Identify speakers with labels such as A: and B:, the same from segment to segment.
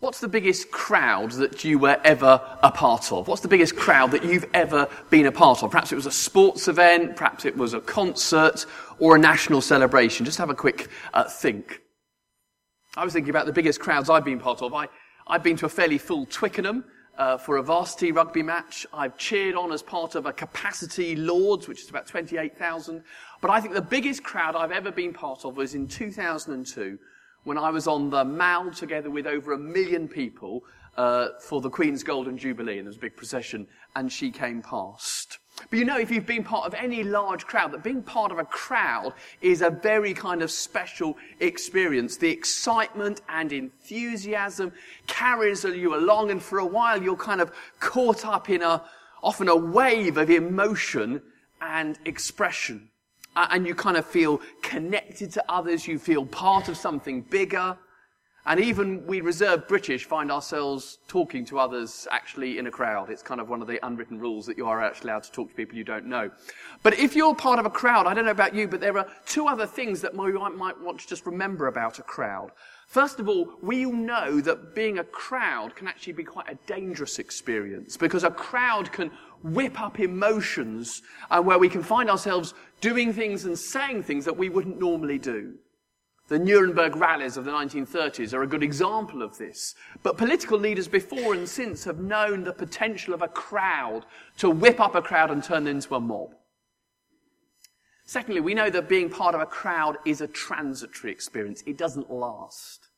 A: What's the biggest crowd that you were ever a part of? What's the biggest crowd that you've ever been a part of? Perhaps it was a sports event, perhaps it was a concert or a national celebration. Just have a quick uh, think. I was thinking about the biggest crowds I've been part of. I, I've been to a fairly full Twickenham uh, for a varsity rugby match. I've cheered on as part of a capacity Lords, which is about 28,000. But I think the biggest crowd I've ever been part of was in 2002 when I was on the Mall together with over a million people uh, for the Queen's Golden Jubilee, and there was a big procession, and she came past. But you know, if you've been part of any large crowd, that being part of a crowd is a very kind of special experience. The excitement and enthusiasm carries you along, and for a while you're kind of caught up in a, often a wave of emotion and expression and you kind of feel connected to others, you feel part of something bigger. And even we reserved British find ourselves talking to others actually in a crowd. It's kind of one of the unwritten rules that you are actually allowed to talk to people you don't know. But if you're part of a crowd, I don't know about you, but there are two other things that we might want to just remember about a crowd. First of all, we all know that being a crowd can actually be quite a dangerous experience because a crowd can whip up emotions and where we can find ourselves doing things and saying things that we wouldn't normally do. The Nuremberg rallies of the 1930s are a good example of this. But political leaders before and since have known the potential of a crowd to whip up a crowd and turn them into a mob. Secondly, we know that being part of a crowd is a transitory experience. It doesn't last.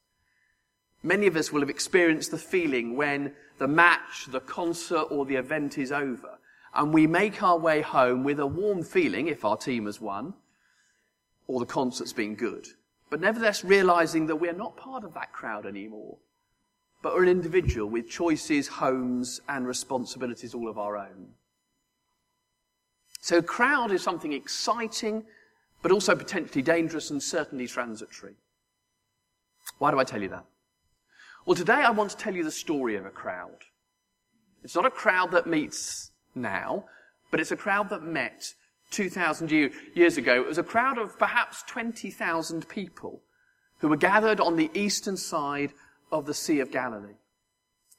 A: Many of us will have experienced the feeling when the match, the concert, or the event is over, and we make our way home with a warm feeling if our team has won, or the concert's been good, but nevertheless realizing that we're not part of that crowd anymore, but are an individual with choices, homes, and responsibilities all of our own. So, crowd is something exciting, but also potentially dangerous and certainly transitory. Why do I tell you that? Well, today I want to tell you the story of a crowd. It's not a crowd that meets now, but it's a crowd that met 2,000 years ago. It was a crowd of perhaps 20,000 people who were gathered on the eastern side of the Sea of Galilee.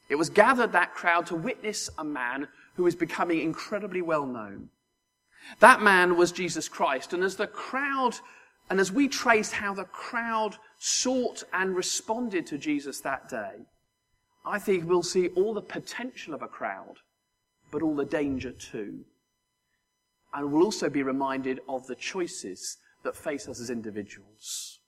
A: It was gathered, that crowd, to witness a man who was becoming incredibly well known. That man was Jesus Christ. And as the crowd and as we trace how the crowd sought and responded to Jesus that day, I think we'll see all the potential of a crowd, but all the danger too. And we'll also be reminded of the choices that face us as individuals.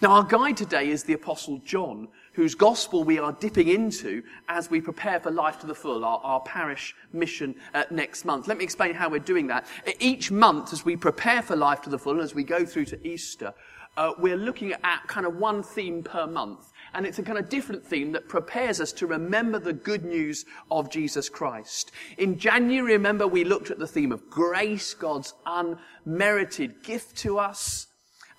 A: Now, our guide today is the Apostle John, whose gospel we are dipping into as we prepare for Life to the Full, our, our parish mission uh, next month. Let me explain how we're doing that. Each month, as we prepare for Life to the Full, and as we go through to Easter, uh, we're looking at kind of one theme per month. And it's a kind of different theme that prepares us to remember the good news of Jesus Christ. In January, remember, we looked at the theme of grace, God's unmerited gift to us.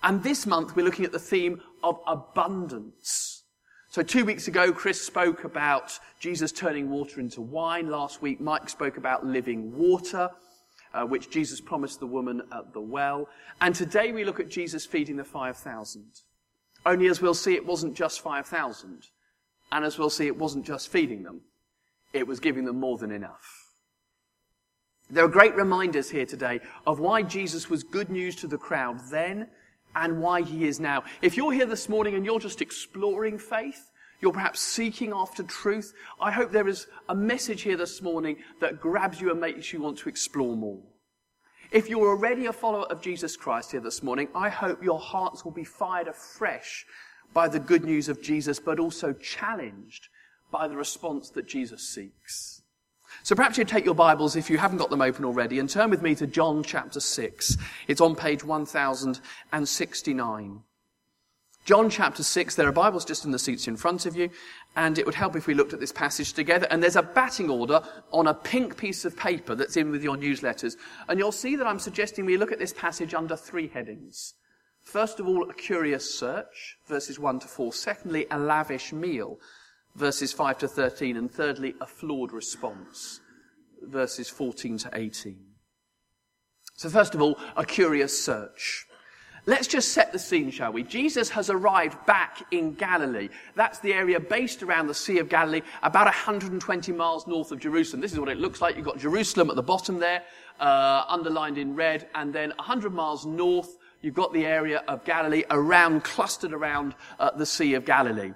A: And this month we're looking at the theme of abundance. So two weeks ago, Chris spoke about Jesus turning water into wine. Last week, Mike spoke about living water, uh, which Jesus promised the woman at the well. And today we look at Jesus feeding the 5,000. Only as we'll see, it wasn't just 5,000. And as we'll see, it wasn't just feeding them. It was giving them more than enough. There are great reminders here today of why Jesus was good news to the crowd then and why he is now. If you're here this morning and you're just exploring faith, you're perhaps seeking after truth, I hope there is a message here this morning that grabs you and makes you want to explore more. If you're already a follower of Jesus Christ here this morning, I hope your hearts will be fired afresh by the good news of Jesus, but also challenged by the response that Jesus seeks. So perhaps you'd take your Bibles, if you haven't got them open already, and turn with me to John chapter 6. It's on page 1069. John chapter 6, there are Bibles just in the seats in front of you, and it would help if we looked at this passage together. And there's a batting order on a pink piece of paper that's in with your newsletters. And you'll see that I'm suggesting we look at this passage under three headings. First of all, a curious search, verses 1 to 4. Secondly, a lavish meal, verses 5 to 13, and thirdly, a flawed response, verses 14 to 18. So first of all, a curious search. Let's just set the scene, shall we? Jesus has arrived back in Galilee. That's the area based around the Sea of Galilee, about 120 miles north of Jerusalem. This is what it looks like. You've got Jerusalem at the bottom there, uh, underlined in red, and then 100 miles north, you've got the area of Galilee around, clustered around uh, the Sea of Galilee.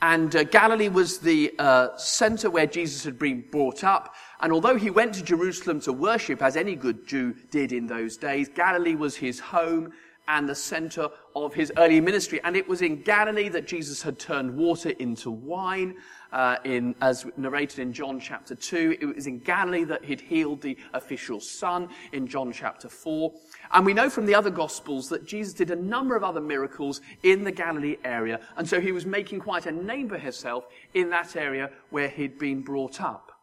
A: And uh, Galilee was the uh, center where Jesus had been brought up. And although he went to Jerusalem to worship, as any good Jew did in those days, Galilee was his home and the center of his early ministry. And it was in Galilee that Jesus had turned water into wine, uh, in, as narrated in John chapter 2. It was in Galilee that he'd healed the official son in John chapter 4. And we know from the other gospels that Jesus did a number of other miracles in the Galilee area. And so he was making quite a name for himself in that area where he'd been brought up.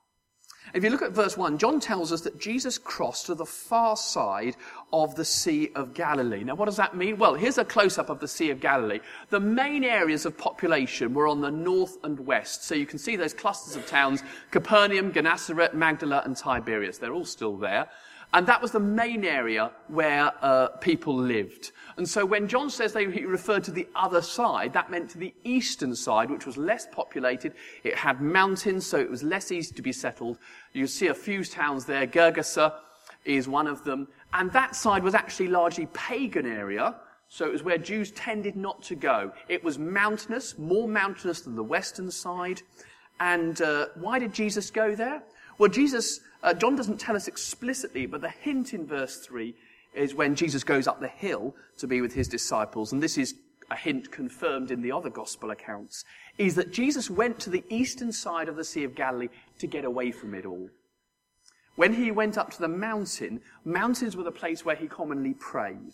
A: If you look at verse 1, John tells us that Jesus crossed to the far side of the Sea of Galilee. Now, what does that mean? Well, here's a close up of the Sea of Galilee. The main areas of population were on the north and west. So you can see those clusters of towns Capernaum, Gennesaret, Magdala, and Tiberias. They're all still there. And that was the main area where uh, people lived. And so when John says they, he referred to the other side, that meant to the eastern side, which was less populated. It had mountains, so it was less easy to be settled. You see a few towns there. Gergesa is one of them. And that side was actually largely pagan area. So it was where Jews tended not to go. It was mountainous, more mountainous than the western side. And uh, why did Jesus go there? Well, Jesus uh, John doesn't tell us explicitly, but the hint in verse 3 is when Jesus goes up the hill to be with his disciples, and this is a hint confirmed in the other gospel accounts, is that Jesus went to the eastern side of the Sea of Galilee to get away from it all. When he went up to the mountain, mountains were the place where he commonly prayed.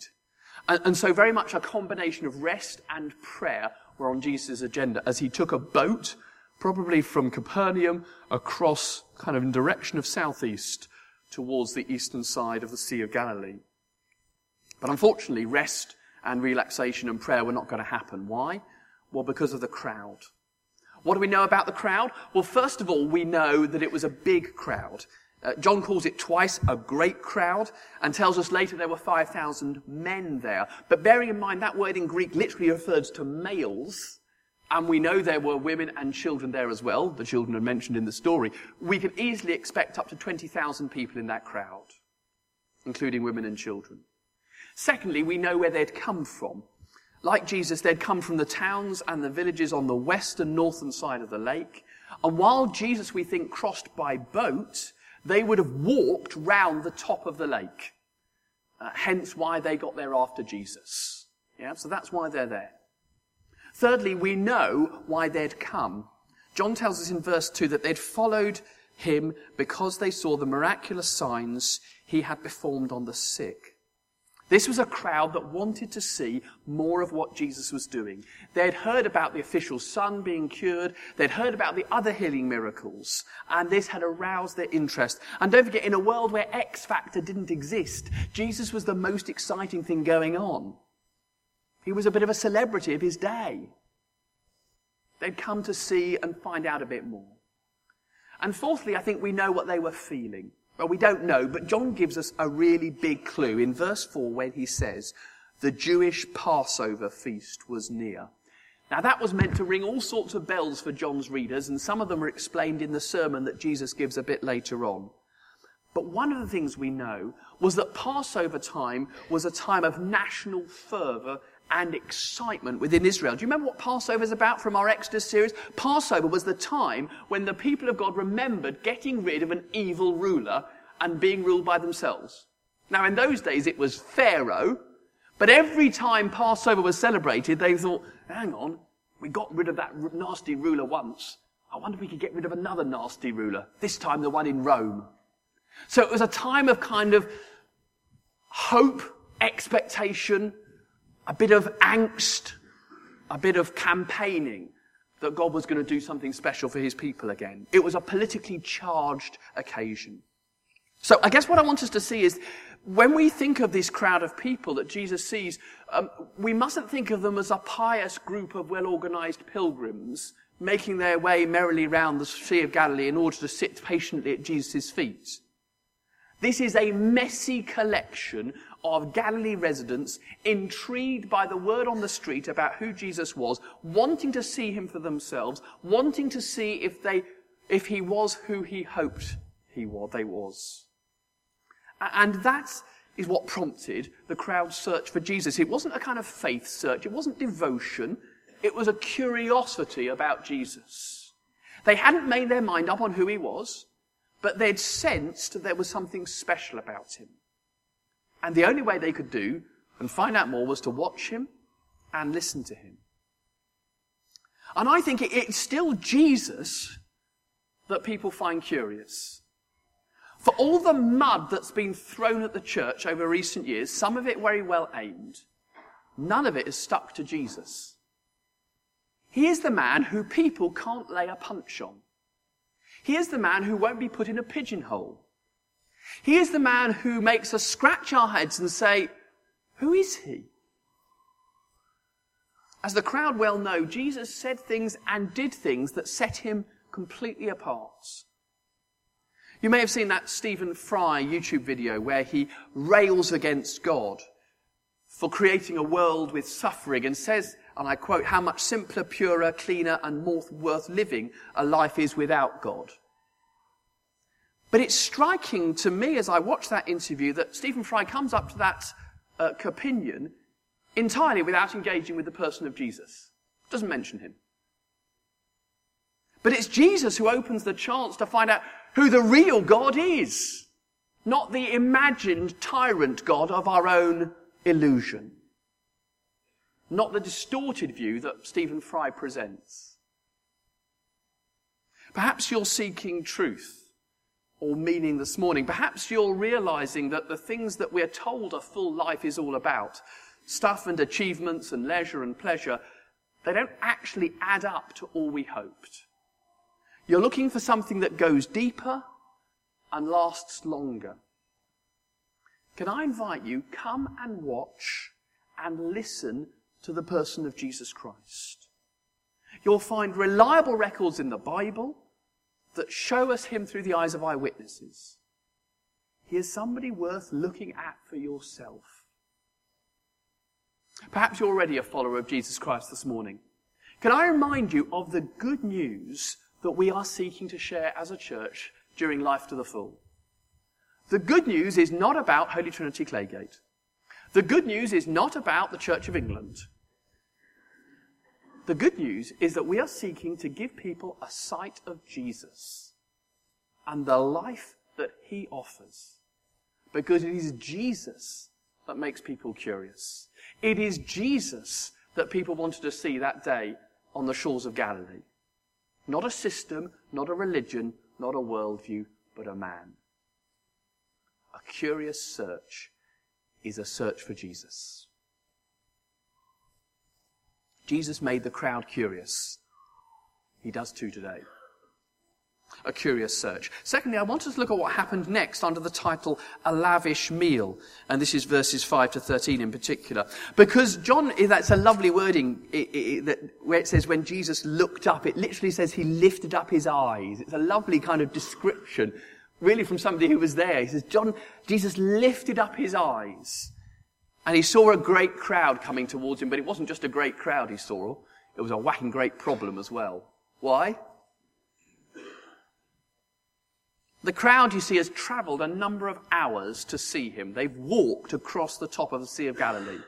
A: And, and so very much a combination of rest and prayer were on Jesus' agenda as he took a boat probably from Capernaum across kind of in direction of southeast towards the eastern side of the Sea of Galilee. But unfortunately, rest and relaxation and prayer were not going to happen. Why? Well, because of the crowd. What do we know about the crowd? Well, first of all, we know that it was a big crowd. Uh, John calls it twice a great crowd and tells us later there were 5,000 men there. But bearing in mind that word in Greek literally refers to males, and we know there were women and children there as well, the children are mentioned in the story, we can easily expect up to 20,000 people in that crowd, including women and children. Secondly, we know where they'd come from. Like Jesus, they'd come from the towns and the villages on the west and northern side of the lake. And while Jesus, we think, crossed by boat, they would have walked round the top of the lake. Uh, hence why they got there after Jesus. Yeah, so that's why they're there. Thirdly, we know why they'd come. John tells us in verse 2 that they'd followed him because they saw the miraculous signs he had performed on the sick. This was a crowd that wanted to see more of what Jesus was doing. They'd heard about the official son being cured. They'd heard about the other healing miracles. And this had aroused their interest. And don't forget, in a world where X Factor didn't exist, Jesus was the most exciting thing going on. He was a bit of a celebrity of his day. They'd come to see and find out a bit more. And fourthly, I think we know what they were feeling. Well, we don't know, but John gives us a really big clue in verse 4 when he says, the Jewish Passover feast was near. Now that was meant to ring all sorts of bells for John's readers, and some of them are explained in the sermon that Jesus gives a bit later on. But one of the things we know was that Passover time was a time of national fervor and excitement within Israel. Do you remember what Passover is about from our Exodus series? Passover was the time when the people of God remembered getting rid of an evil ruler and being ruled by themselves. Now, in those days, it was Pharaoh, but every time Passover was celebrated, they thought, hang on, we got rid of that nasty ruler once. I wonder if we could get rid of another nasty ruler, this time the one in Rome. So it was a time of kind of hope, expectation, a bit of angst, a bit of campaigning that God was going to do something special for his people again. It was a politically charged occasion. So I guess what I want us to see is when we think of this crowd of people that Jesus sees, um, we mustn't think of them as a pious group of well-organized pilgrims making their way merrily round the Sea of Galilee in order to sit patiently at Jesus' feet. This is a messy collection of Galilee residents intrigued by the word on the street about who Jesus was, wanting to see him for themselves, wanting to see if they, if he was who he hoped he was, they was. And that is what prompted the crowd's search for Jesus. It wasn't a kind of faith search. It wasn't devotion. It was a curiosity about Jesus. They hadn't made their mind up on who he was but they'd sensed there was something special about him. And the only way they could do and find out more was to watch him and listen to him. And I think it's still Jesus that people find curious. For all the mud that's been thrown at the church over recent years, some of it very well aimed, none of it has stuck to Jesus. He is the man who people can't lay a punch on. He is the man who won't be put in a pigeonhole. He is the man who makes us scratch our heads and say, Who is he? As the crowd well know, Jesus said things and did things that set him completely apart. You may have seen that Stephen Fry YouTube video where he rails against God for creating a world with suffering and says, and I quote, how much simpler, purer, cleaner, and more worth living a life is without God. But it's striking to me as I watch that interview that Stephen Fry comes up to that uh, opinion entirely without engaging with the person of Jesus. Doesn't mention him. But it's Jesus who opens the chance to find out who the real God is, not the imagined tyrant God of our own illusion, not the distorted view that Stephen Fry presents. Perhaps you're seeking truth or meaning this morning. Perhaps you're realizing that the things that we're told a full life is all about, stuff and achievements and leisure and pleasure, they don't actually add up to all we hoped. You're looking for something that goes deeper and lasts longer. Can I invite you, come and watch and listen to the person of Jesus Christ. You'll find reliable records in the Bible that show us him through the eyes of eyewitnesses. He is somebody worth looking at for yourself. Perhaps you're already a follower of Jesus Christ this morning. Can I remind you of the good news that we are seeking to share as a church during Life to the Full? The good news is not about Holy Trinity Claygate. The good news is not about the Church of England. The good news is that we are seeking to give people a sight of Jesus and the life that he offers. Because it is Jesus that makes people curious. It is Jesus that people wanted to see that day on the shores of Galilee. Not a system, not a religion, not a worldview, but a man. A curious search is a search for Jesus. Jesus made the crowd curious. He does too today. A curious search. Secondly, I want us to look at what happened next under the title A Lavish Meal. And this is verses 5 to 13 in particular. Because John, that's a lovely wording it, it, that, where it says when Jesus looked up, it literally says he lifted up his eyes. It's a lovely kind of description, really from somebody who was there. He says, John, Jesus lifted up his eyes and he saw a great crowd coming towards him, but it wasn't just a great crowd he saw, it was a whacking great problem as well. Why? The crowd, you see, has traveled a number of hours to see him. They've walked across the top of the Sea of Galilee.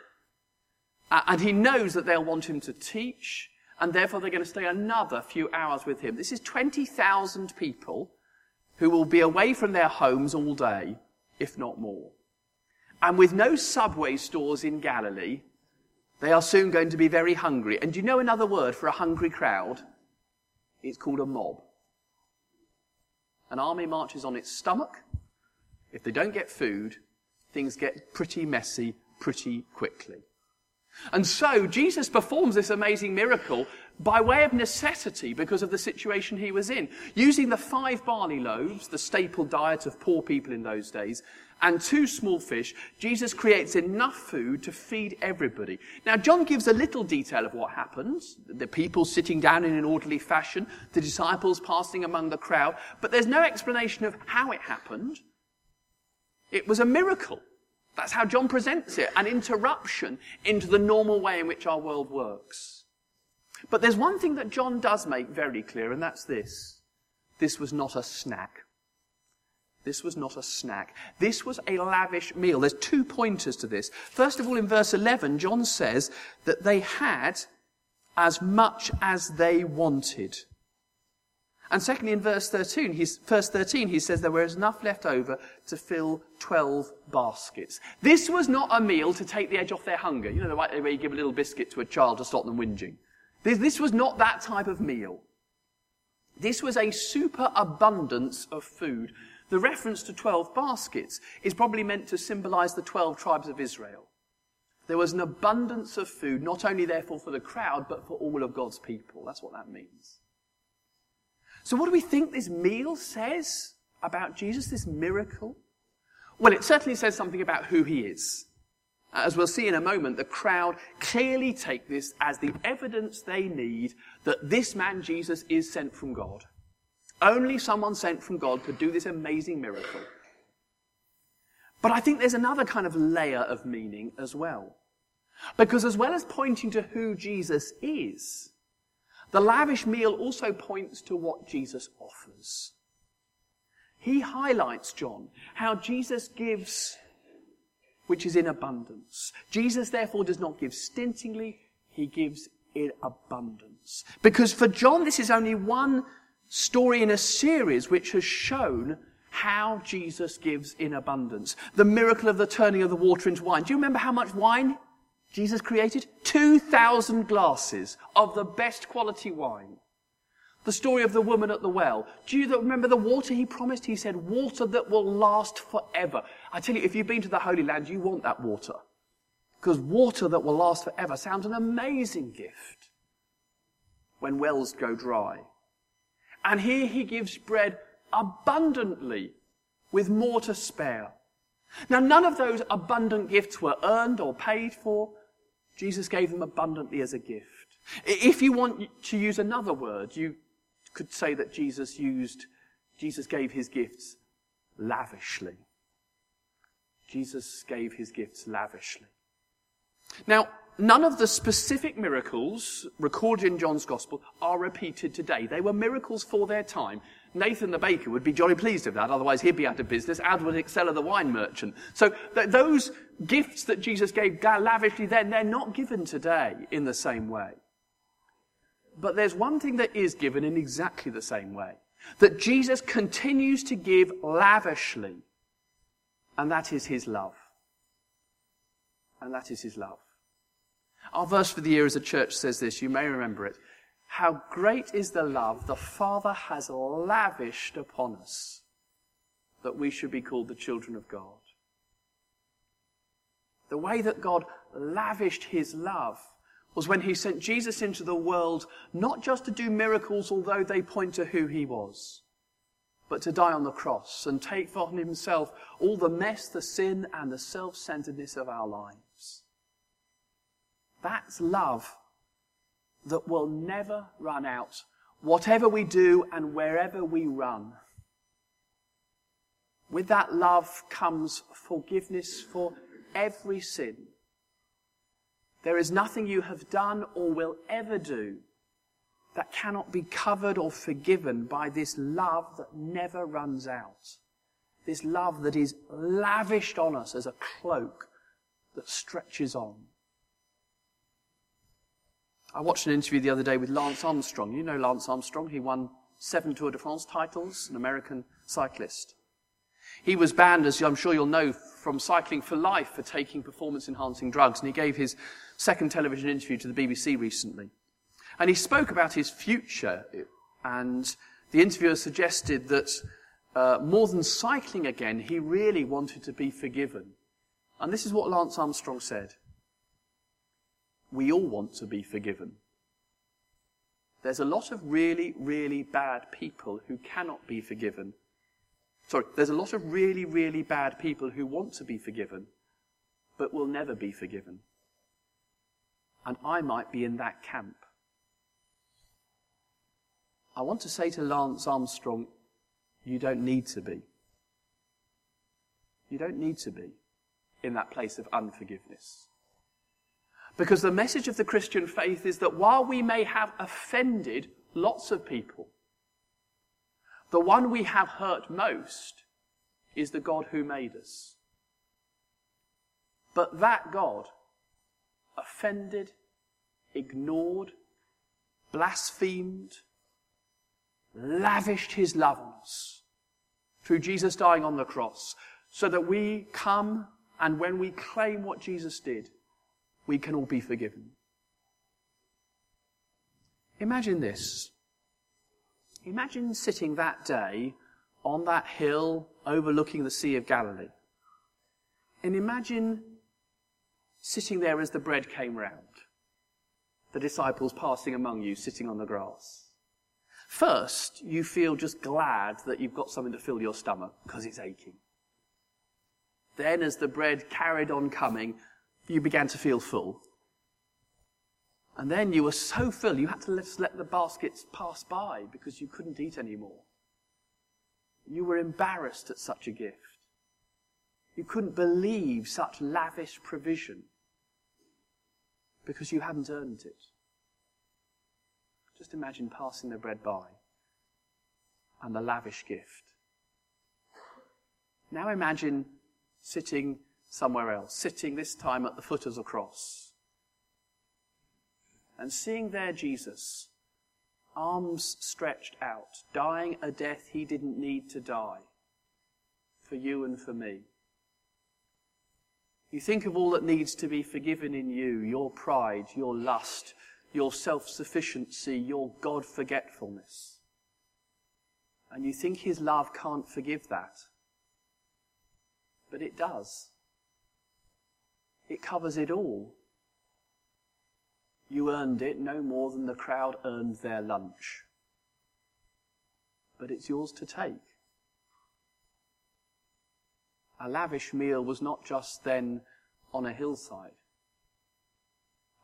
A: And he knows that they'll want him to teach, and therefore they're going to stay another few hours with him. This is 20,000 people who will be away from their homes all day, if not more. And with no subway stores in Galilee, they are soon going to be very hungry. And do you know another word for a hungry crowd? It's called a mob. An army marches on its stomach. If they don't get food, things get pretty messy pretty quickly. And so Jesus performs this amazing miracle by way of necessity because of the situation he was in. Using the five barley loaves, the staple diet of poor people in those days, and two small fish, Jesus creates enough food to feed everybody. Now, John gives a little detail of what happens. The people sitting down in an orderly fashion, the disciples passing among the crowd, but there's no explanation of how it happened. It was a miracle. That's how John presents it an interruption into the normal way in which our world works. But there's one thing that John does make very clear, and that's this this was not a snack. This was not a snack. This was a lavish meal. There's two pointers to this. First of all, in verse 11, John says that they had as much as they wanted. And secondly, in verse 13, he's, verse 13, he says there was enough left over to fill 12 baskets. This was not a meal to take the edge off their hunger. You know, the way you give a little biscuit to a child to stop them whinging. This, this was not that type of meal. This was a superabundance of food the reference to 12 baskets is probably meant to symbolize the 12 tribes of Israel. There was an abundance of food, not only therefore for the crowd, but for all of God's people. That's what that means. So, what do we think this meal says about Jesus, this miracle? Well, it certainly says something about who he is. As we'll see in a moment, the crowd clearly take this as the evidence they need that this man Jesus is sent from God. Only someone sent from God could do this amazing miracle. But I think there's another kind of layer of meaning as well. Because as well as pointing to who Jesus is, the lavish meal also points to what Jesus offers. He highlights, John, how Jesus gives which is in abundance. Jesus therefore does not give stintingly, he gives in abundance. Because for John, this is only one story in a series which has shown how Jesus gives in abundance. The miracle of the turning of the water into wine. Do you remember how much wine Jesus created? 2,000 glasses of the best quality wine. The story of the woman at the well. Do you remember the water he promised? He said, water that will last forever. I tell you, if you've been to the Holy Land, you want that water. Because water that will last forever sounds an amazing gift when wells go dry. And here he gives bread abundantly with more to spare. Now, none of those abundant gifts were earned or paid for. Jesus gave them abundantly as a gift. If you want to use another word, you could say that Jesus used, Jesus gave his gifts lavishly. Jesus gave his gifts lavishly. Now, None of the specific miracles recorded in John's Gospel are repeated today. They were miracles for their time. Nathan the baker would be jolly pleased with that, otherwise he'd be out of business, as would Excella the wine merchant. So th- those gifts that Jesus gave lavishly then, they're not given today in the same way. But there's one thing that is given in exactly the same way. That Jesus continues to give lavishly. And that is his love. And that is his love. Our verse for the year as a church says this, you may remember it. How great is the love the Father has lavished upon us that we should be called the children of God. The way that God lavished his love was when he sent Jesus into the world not just to do miracles, although they point to who he was, but to die on the cross and take on himself all the mess, the sin, and the self centeredness of our lives. That's love that will never run out, whatever we do and wherever we run. With that love comes forgiveness for every sin. There is nothing you have done or will ever do that cannot be covered or forgiven by this love that never runs out. This love that is lavished on us as a cloak that stretches on. I watched an interview the other day with Lance Armstrong. You know Lance Armstrong. He won seven Tour de France titles, an American cyclist. He was banned, as I'm sure you'll know, from cycling for life for taking performance enhancing drugs. And he gave his second television interview to the BBC recently. And he spoke about his future. And the interviewer suggested that uh, more than cycling again, he really wanted to be forgiven. And this is what Lance Armstrong said we all want to be forgiven. There's a lot of really, really bad people who cannot be forgiven. Sorry, there's a lot of really, really bad people who want to be forgiven, but will never be forgiven. And I might be in that camp. I want to say to Lance Armstrong, you don't need to be. You don't need to be. in that place of unforgiveness. Because the message of the Christian faith is that while we may have offended lots of people, the one we have hurt most is the God who made us. But that God offended, ignored, blasphemed, lavished his love on us through Jesus dying on the cross so that we come and when we claim what Jesus did, we can all be forgiven. Imagine this. Imagine sitting that day on that hill overlooking the Sea of Galilee. And imagine sitting there as the bread came round. The disciples passing among you, sitting on the grass. First, you feel just glad that you've got something to fill your stomach because it's aching. Then, as the bread carried on coming, you began to feel full. And then you were so full, you had to let, let the baskets pass by because you couldn't eat anymore. You were embarrassed at such a gift. You couldn't believe such lavish provision because you hadn't earned it. Just imagine passing the bread by and the lavish gift. Now imagine sitting somewhere else, sitting this time at the foot of the cross, and seeing there Jesus, arms stretched out, dying a death he didn't need to die for you and for me. You think of all that needs to be forgiven in you your pride, your lust, your self sufficiency, your God forgetfulness. And you think his love can't forgive that. But it does. It covers it all. You earned it no more than the crowd earned their lunch. But it's yours to take. A lavish meal was not just then on a hillside.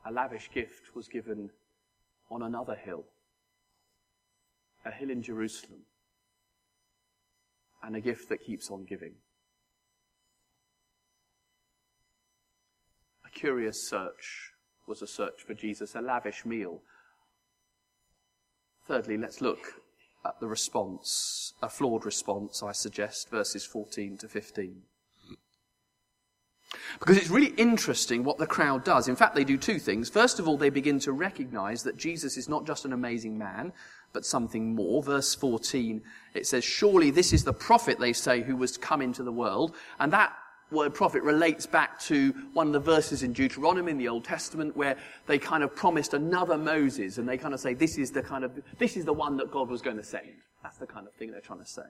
A: A lavish gift was given on another hill, a hill in Jerusalem, and a gift that keeps on giving. A curious search was a search for Jesus, a lavish meal. Thirdly, let's look at the response, a flawed response, I suggest, verses 14 to 15. Because it's really interesting what the crowd does. In fact, they do two things. First of all, they begin to recognize that Jesus is not just an amazing man, but something more. Verse 14, it says, Surely this is the prophet, they say, who was to come into the world. And that word prophet relates back to one of the verses in Deuteronomy in the Old Testament where they kind of promised another Moses and they kind of say, this is the kind of, this is the one that God was going to send. That's the kind of thing they're trying to say.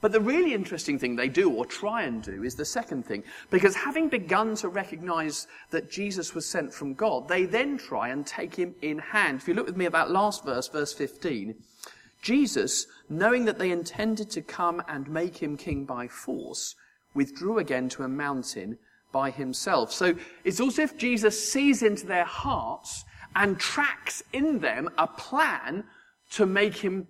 A: But the really interesting thing they do, or try and do, is the second thing. Because having begun to recognize that Jesus was sent from God, they then try and take him in hand. If you look with me at that last verse, verse 15, Jesus, knowing that they intended to come and make him king by force, withdrew again to a mountain by himself. So it's as if Jesus sees into their hearts and tracks in them a plan to make him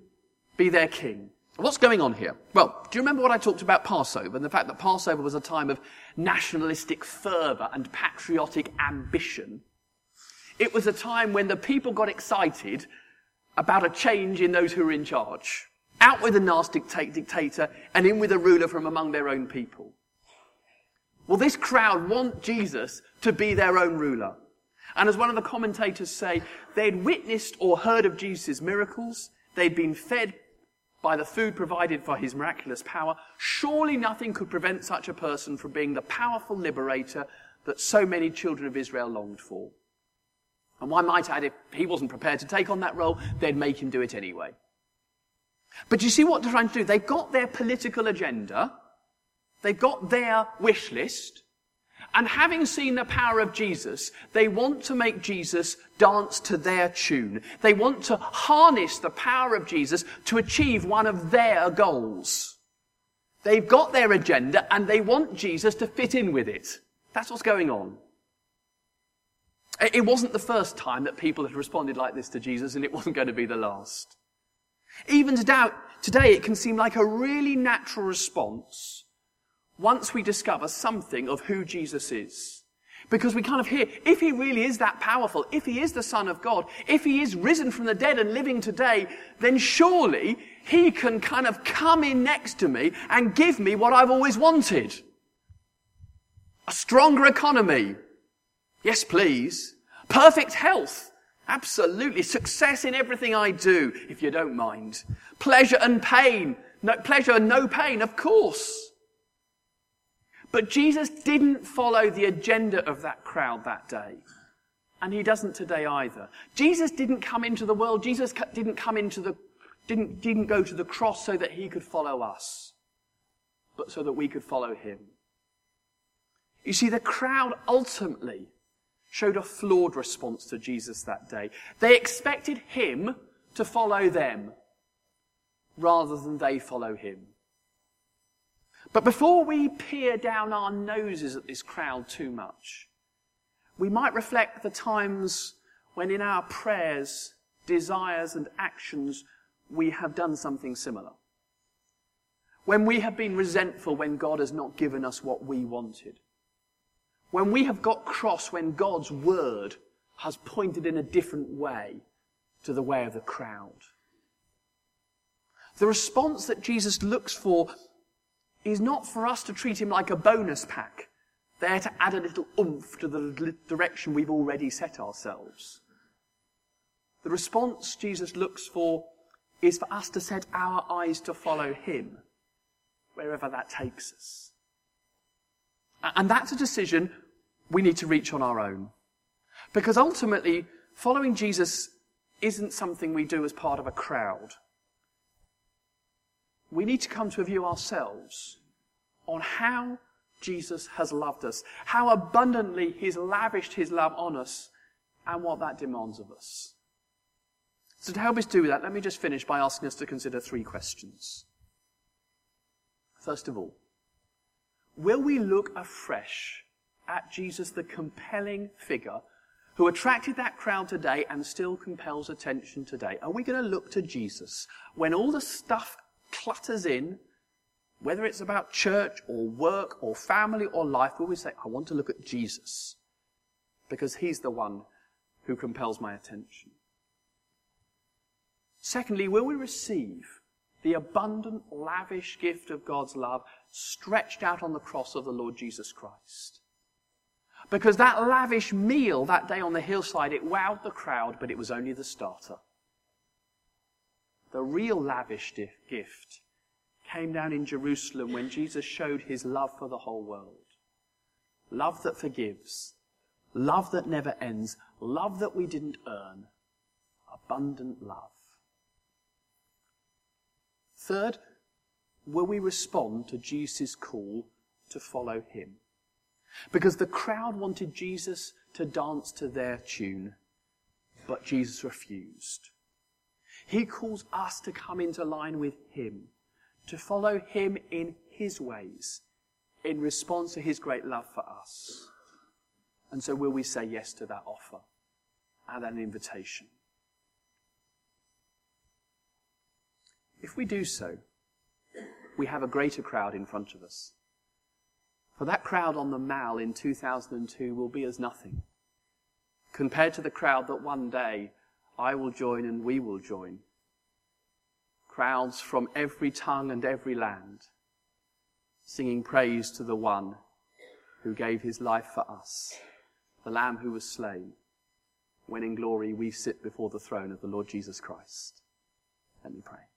A: be their king. What's going on here? Well, do you remember what I talked about Passover and the fact that Passover was a time of nationalistic fervor and patriotic ambition? It was a time when the people got excited about a change in those who were in charge. Out with a nasty dictator and in with a ruler from among their own people. Well, this crowd want Jesus to be their own ruler. And as one of the commentators say, they'd witnessed or heard of Jesus' miracles. They'd been fed by the food provided by his miraculous power. Surely nothing could prevent such a person from being the powerful liberator that so many children of Israel longed for. And one might add, if he wasn't prepared to take on that role, they'd make him do it anyway. But you see what they're trying to do? They've got their political agenda. They've got their wish list. And having seen the power of Jesus, they want to make Jesus dance to their tune. They want to harness the power of Jesus to achieve one of their goals. They've got their agenda and they want Jesus to fit in with it. That's what's going on. It wasn't the first time that people had responded like this to Jesus and it wasn't going to be the last. Even today, it can seem like a really natural response once we discover something of who Jesus is. Because we kind of hear, if he really is that powerful, if he is the Son of God, if he is risen from the dead and living today, then surely he can kind of come in next to me and give me what I've always wanted. A stronger economy. Yes, please. Perfect health. Absolutely. Success in everything I do, if you don't mind. Pleasure and pain. No, pleasure and no pain, of course. But Jesus didn't follow the agenda of that crowd that day. And he doesn't today either. Jesus didn't come into the world. Jesus didn't come into the, didn't, didn't go to the cross so that he could follow us, but so that we could follow him. You see, the crowd ultimately showed a flawed response to Jesus that day. They expected him to follow them rather than they follow him. But before we peer down our noses at this crowd too much, we might reflect the times when in our prayers, desires, and actions we have done something similar. When we have been resentful when God has not given us what we wanted. When we have got cross when God's word has pointed in a different way to the way of the crowd. The response that Jesus looks for is not for us to treat him like a bonus pack, there to add a little oomph to the direction we've already set ourselves. The response Jesus looks for is for us to set our eyes to follow him, wherever that takes us. And that's a decision we need to reach on our own. Because ultimately, following Jesus isn't something we do as part of a crowd we need to come to a view ourselves on how Jesus has loved us, how abundantly he's lavished his love on us, and what that demands of us. So, to help us do that, let me just finish by asking us to consider three questions. First of all, will we look afresh at Jesus, the compelling figure who attracted that crowd today and still compels attention today? Are we going to look to Jesus when all the stuff clutters in, whether it's about church or work or family or life, will we say, I want to look at Jesus because he's the one who compels my attention. Secondly, will we receive the abundant, lavish gift of God's love stretched out on the cross of the Lord Jesus Christ? Because that lavish meal that day on the hillside, it wowed the crowd, but it was only the starter the real lavish gift came down in Jerusalem when Jesus showed his love for the whole world. Love that forgives, love that never ends, love that we didn't earn, abundant love. Third, will we respond to Jesus' call to follow him? Because the crowd wanted Jesus to dance to their tune, but Jesus refused. He calls us to come into line with Him, to follow Him in His ways, in response to His great love for us. And so, will we say yes to that offer and that invitation? If we do so, we have a greater crowd in front of us. For that crowd on the Mall in 2002 will be as nothing compared to the crowd that one day I will join and we will join. Crowds from every tongue and every land, singing praise to the one who gave his life for us, the Lamb who was slain, when in glory we sit before the throne of the Lord Jesus Christ. Let me pray.